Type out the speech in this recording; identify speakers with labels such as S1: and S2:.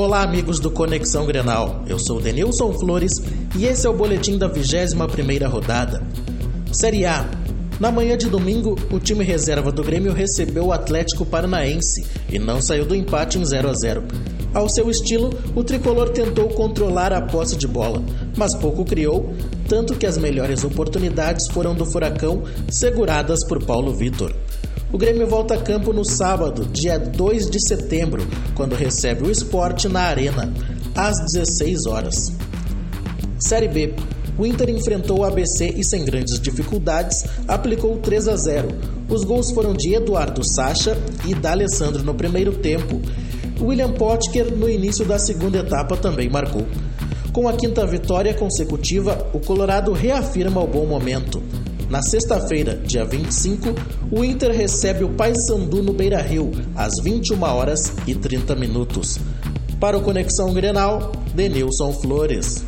S1: Olá, amigos do Conexão Grenal. Eu sou Denilson Flores e esse é o boletim da 21ª rodada. Série A. Na manhã de domingo, o time reserva do Grêmio recebeu o Atlético Paranaense e não saiu do empate em 0 a 0. Ao seu estilo, o tricolor tentou controlar a posse de bola, mas pouco criou, tanto que as melhores oportunidades foram do Furacão, seguradas por Paulo Vitor. O Grêmio volta a campo no sábado, dia 2 de setembro, quando recebe o esporte na Arena, às 16 horas. Série B. O Inter enfrentou o ABC e, sem grandes dificuldades, aplicou 3 a 0. Os gols foram de Eduardo Sacha e D'Alessandro no primeiro tempo. William Potker, no início da segunda etapa, também marcou. Com a quinta vitória consecutiva, o Colorado reafirma o bom momento. Na sexta-feira, dia 25, o Inter recebe o Paysandu no Beira-Rio, às 21 horas e 30 minutos. Para o Conexão Grenal, Denilson Flores.